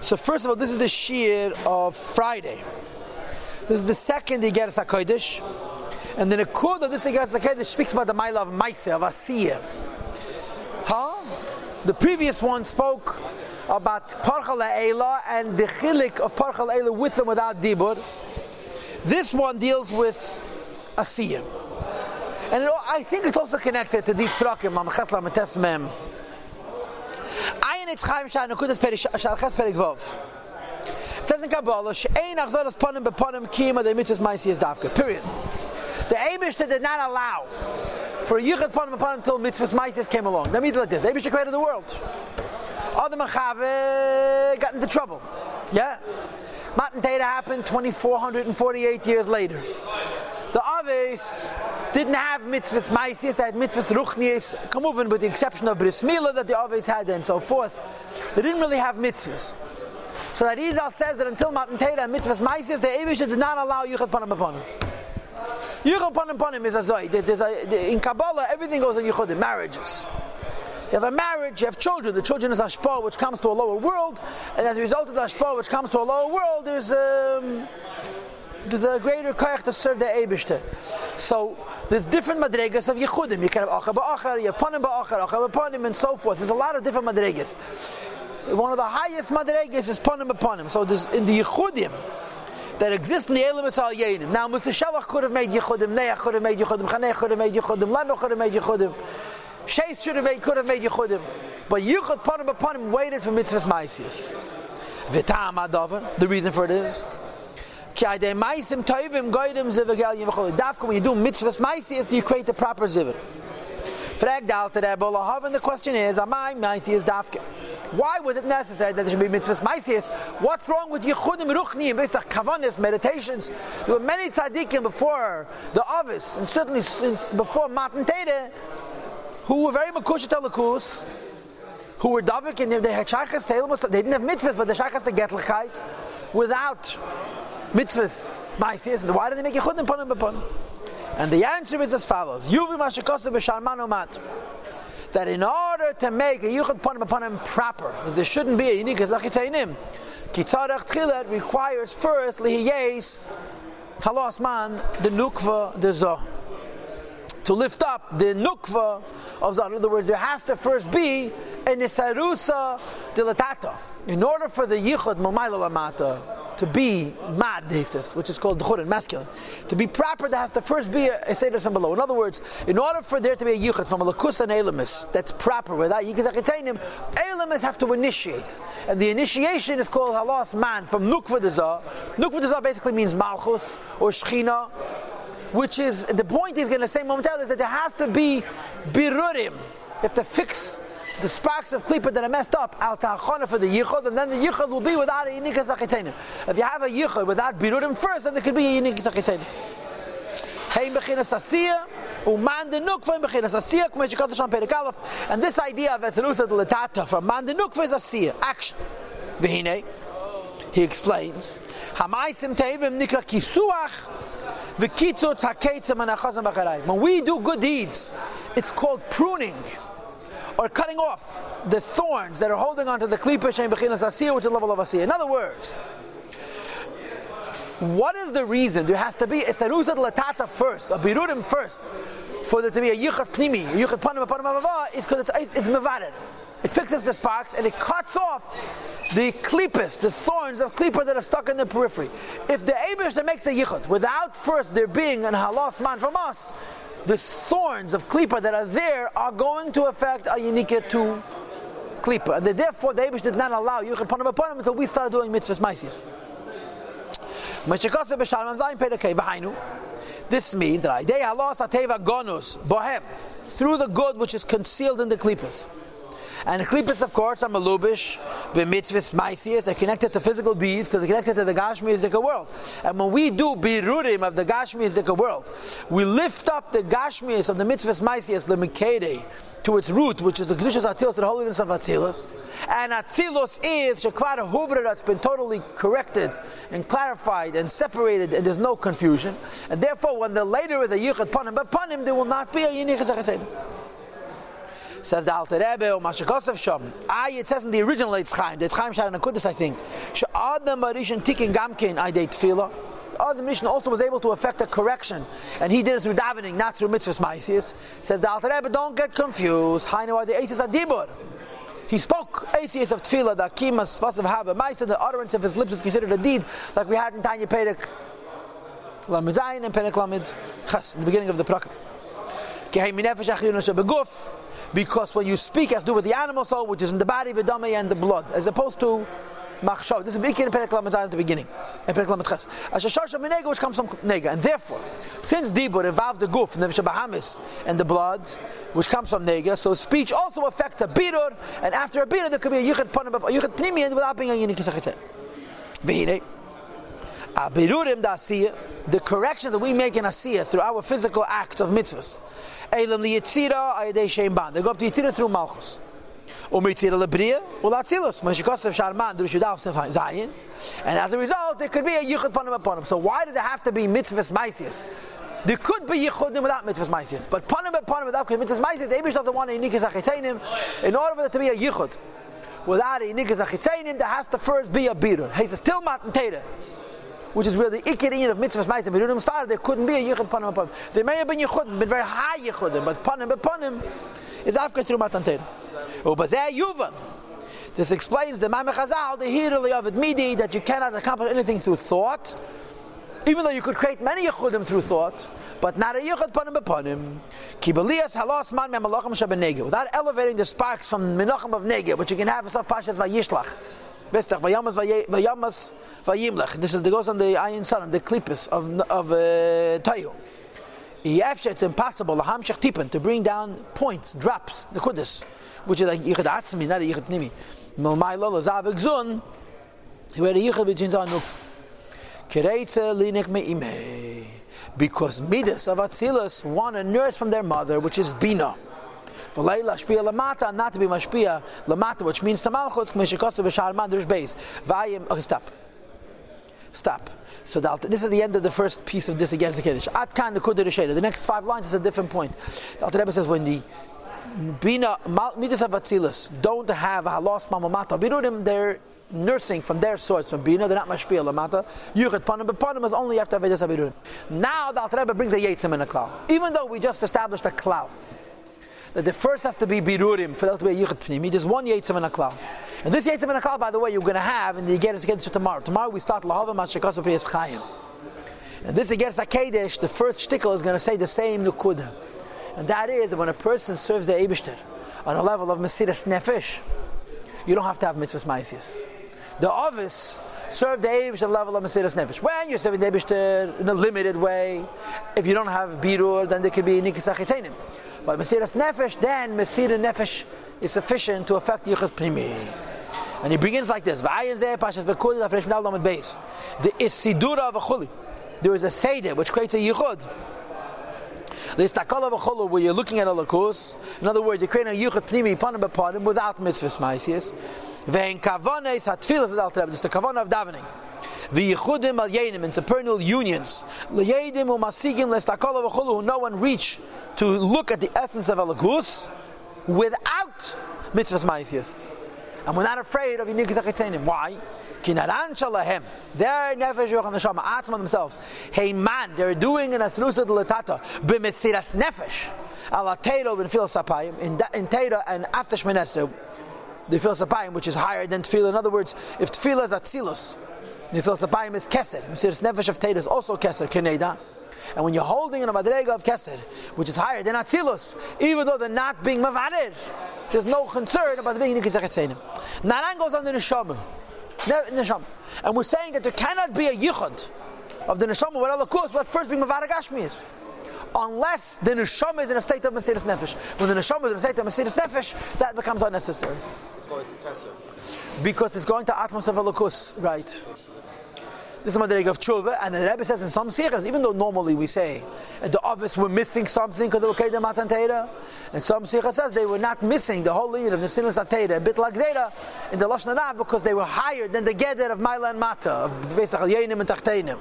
So first of all, this is the shear of Friday. This is the second Igeres HaKodesh. And then the Kud of this Igeres HaKodesh speaks about the Maila of Maise, of Asiya. Huh? The previous one spoke about Parchal Eila and the Chilik of Parchal Eila with and without Dibur. This one deals with Asiya. And it, I think it's also connected to these Prakim, Mamachas Lamates Mem. Ayin Eitz Chaim Shah Nekudas Shalchas Perik Vov. It says in Kabbalah, She'ein Achzoras Ponim Beponim Kiyama De Mitzvahs Maisi is Davka. Period. The Abishta did not allow for a Yichud Ponim Beponim until Mitzvahs Maisi came along. That means like this. Abishta created the world. Other Machave got into trouble. Yeah? Matan Teda happened 2448 years later. The Aves didn't have mitzvahs maisias, they had mitzvahs ruchnias, kamuvan, with the exception of bris milah that they always had and so forth. They didn't really have mitzvahs. So that Izal says that until Matan Teda and mitzvahs maisias, the Avisha did not allow Yuchad Panim Panim. Yuchad Panim Panim is a zoy. In Kabbalah, everything goes in Yuchadim, marriages. You have a marriage, you have children. The children is Ashpa, which comes to a lower world, and as a result of the which comes to a lower world, there's um, there's a greater koyach to serve the Eibishter. So there's different madregas of Yechudim. You can have you have Panim Ba'achar, Acha Ba'panim, and so forth. There's a lot of different madregas. One of the highest madregas is Panim Ba'panim. So there's in the Yechudim that exist in the Elam Al Yenim. Now, Mr. Shalach could have made Yechudim, Neach could have made Yechudim, Chanech could have made Yechudim, Lemech could have made Yechudim. Shais should have made, could have made Yechudim. But Yichud Panim Ba'panim waited for mitzvahs Maisius. V'tam Adavar, the reason for it is, Dafka, when you do mitzvahs maisias, you create the proper zivit. Frag alter Rebbe and the question is, Amai maisias dafka. Why was it necessary that there should be mitzvahs maisias? What's wrong with yichudim ruchni and on kavanis, meditations? There were many tzaddikim before the Avis, and certainly since before Matan Teda, who were very makush talakus, who were davik and they had shaykhas they didn't have mitzvahs, but the shaykhas to get without mitzvahs, ma'asiyas. Why do they make yichudim panim b'panim? And the answer is as follows: Yuvi mashikosav b'shalman umat. That in order to make a yichud panim b'panim proper, there shouldn't be a unique as lachitzainim. Kitzarach tchilat requires first lihiyes halos man the nukva the zoh to lift up the nukva of Zah. In other words, there has to first be a nisarusa dilatata. In order for the yichud momayla lamata to be mad which is called dchurin, masculine, to be proper, there has to first be a, a seder below. In other words, in order for there to be a yichud from a lakus and elamis that's proper without yikazakitainim, elamis have to initiate, and the initiation is called halas man from nukva dezah. Nukva dezah basically means malchus or shchina which is the point he's going to say momentarily is that there has to be birurim. You have to fix the sparks of klipa that are messed up al ta'achana for the yichud, and then the yichud will be without a unique sachitenim. If you have a yichud without birurim first, then there could be a sham perek and this idea of eserusa de letata from man de nukva is asiya, action. V'hinei, he explains, hamaisim teivim nikra kisuach, when we do good deeds, it's called pruning or cutting off the thorns that are holding onto the klipa shein bechinas asiyah, which is the level of asiyah. In other words, what is the reason there has to be a serusat latata first, a birudim first, for there to be a yuchat pnimi, a yuchat panim panim is because it's, it's. It fixes the sparks and it cuts off the klippas, the thorns of klippa that are stuck in the periphery. If the Abish that makes a yichud, without first there being an halas man from us, the thorns of klippa that are there are going to affect a yinika to klippa. And therefore the Abish did not allow yichud panim upon until we started doing mitzvahs maisias. This means that bohem through the good which is concealed in the klippas. And the klippas, of course, are malubish, b'mitzvahs, maisias. They're connected to physical deeds because they're connected to the Gashmi world. And when we do birurim of the Gashmi world, we lift up the Gashmi of the mitzvahs, maisias, the mikede, to its root, which is the kedushas atzilus, the holiness of atzilus. And atzilus is shekvar huvra that's been totally corrected and clarified and separated, and there's no confusion. And therefore, when the later is a yichad panim, but panim, there will not be a yichad Says the Alter Rebbe, or Mashakosef Shom. I, it says in the original Eitz Chaim, the Eitz Chaim Shad and Kudus, I think. Sha'adam Marishan Tikin Gamkin, I date Tefillah. Ah, Other mission also was able to effect a correction, and he did it through davening, not through mitzvahs ma'asis. Says the Alter Rebbe, don't get confused. Hainu are the aces adibur. He spoke aces of tefillah, the akimas, vasav haba, ma'aser, the utterance of his lips is considered a deed, like we had in Tanya Perek, Lamed Zayin, and Perek Lamed Ches, in the beginning of the Prakim. Because when you speak, it has to do with the animal soul, which is in the body, the dummy, and the blood, as opposed to machshav. This is Bikir in Perek Lamed at the beginning, in Perek Lamed Ches. Ashashar Nega, which comes from Nega, and therefore, since Dibur involves the goof, and the Bahamis, and the blood, which comes from Nega, so speech also affects a birur, and after a birur there could be a yichud panim, pnimi, without being a. V'hinei. Abirurim da the corrections that we make in asiyah through our physical acts of mitzvahs. Liyitzira. They go up to yitzira through malchus. Umitzira lebriya ulatzilus. Meshikosav sharman d'rishudal zayin. And as a result, there could be a yichud panim upon him. So why does it have to be mitzvahs maisias? There could be yichudim without mitzvahs maisias, but panim panim without mitzvahs maisias, the Eibush doesn't want a achitainim. In order for there to be a yichud without a achitainim, there has to first be a birur. He's still matan which is where the ikir of mitzvahs ma'asim berudim started, er, there couldn't be a yichud panim upon. There may have been yichudim, been very high yichudim, but panim panim is after through matan Torah. Ubazeh yuvan. This explains the Mamech Chazal, the hiruli of midi, that you cannot accomplish anything through thought, even though you could create many yichudim through thought, but not a yichud panim bepanim. Kibalias halos man me'malachim shabenegel. Without elevating the sparks from menachem of negel, which you can have in Sof Pashas vayishlach. Bestach vayamas vayamas vayimlech. This is the goes on the Ayin Sun, the klipis of of uh, Tayu. It's impossible lahamshach tipen to bring down points, drops, the which is like yichud atzmi, not a yichud nimi. Milmai lola zavik zun. He had a yichud between zan nukf. Kereitze linik me'imei. Because midas of Atzilus want a nurse from their mother, which is Bina. V'leila shpia lamata, not to be mashpia lamata, which means to malchut, k'meshikosu b'shar mandrish beis. Vayim, okay, stop. Stop. So this is the end of the first piece of this against the Kiddush. Atkan the The next five lines is a different point. The Alter Rebbe says when the Bina Midas of don't have halos mamamata. Birudim they're nursing from their source from Bina. They're not mashpia lamata. Yuchat panim, but panim is only after Avedis Abirudim. Now the Alter Rebbe brings a yetzim in a cloud. Even though we just established a cloud that the first has to be birurim for there to be yichud pnimi. There's one yitzim and a klal. And this yitzim and a klal, by the way, you're going to have in the Yigeres Kedesh tomorrow. Tomorrow we start lahava mashakasa priyas chayim. And this Yigeres Kedesh, the first shtickle is going to say the same nukuda. And that is that when a person serves the Eibishter on a level of Mesiras Nefesh, you don't have to have mitzvahs maisius. The office serve the Eibush at level of Mesiras Nefesh. When you're serving the Eibush in a limited way, if you don't have Birur, then there could be Nikis Achitenim. But Mesiras Nefesh, then Mesira Nefesh is sufficient to affect Yichud Primi. And he begins like this. The isidura of a chuli. There is a seder which creates a yichud. The istakal of a chulu where you're looking at a lakus. In other words, you're creating a yichud pnimi panim b'panim without mitzvahs ma'isius. Ve'en kavanes hatfilas al This is the kavana of davening. V'yichudim al yenim in supernal unions. L'yedim u'masigim l'stakol of a chulu who no one reach to look at the essence of a without mitzvahs ma'isius. And we're not afraid of Yinik Zachetzenim. Why? Kinaran shalahem. They're nefesh yocham neshama. Atzma themselves. Hey man, they're doing an asrusa de latata. B'mesiras nefesh. Ala teiro b'nefil sapayim. In teiro and after shmenesu. The tefillah sapayim, which is higher than tefillah. In other words, if tefillah is atzilus, tefillah sapayim is keser. Mesiras nefesh of teiro is also keser. Keneda. And when you're holding in a madrega of keser, which is higher than atzilus, even though they're not being mavadir, there's no concern about the being nikizach Naran goes on the neshama. Neshama. And we're saying that there cannot be a yichud of the neshama the course, but first being mavaragashmi is. Unless the neshama is in a state of Mesiris Nefesh. When the neshama is in a state of Mesiris Nefesh, that becomes unnecessary. It's going to Because it's going to Atmos of right. This is Madrig of Tshuva, and the Rebbe says in some sikhs, even though normally we say at the office we're missing something and some sikhs says they were not missing the whole lead of the Sinas Atera, a bit like Zera, in the Lashon because they were higher than the Geder of Maila and Mata, of Vesach and Tachtenim.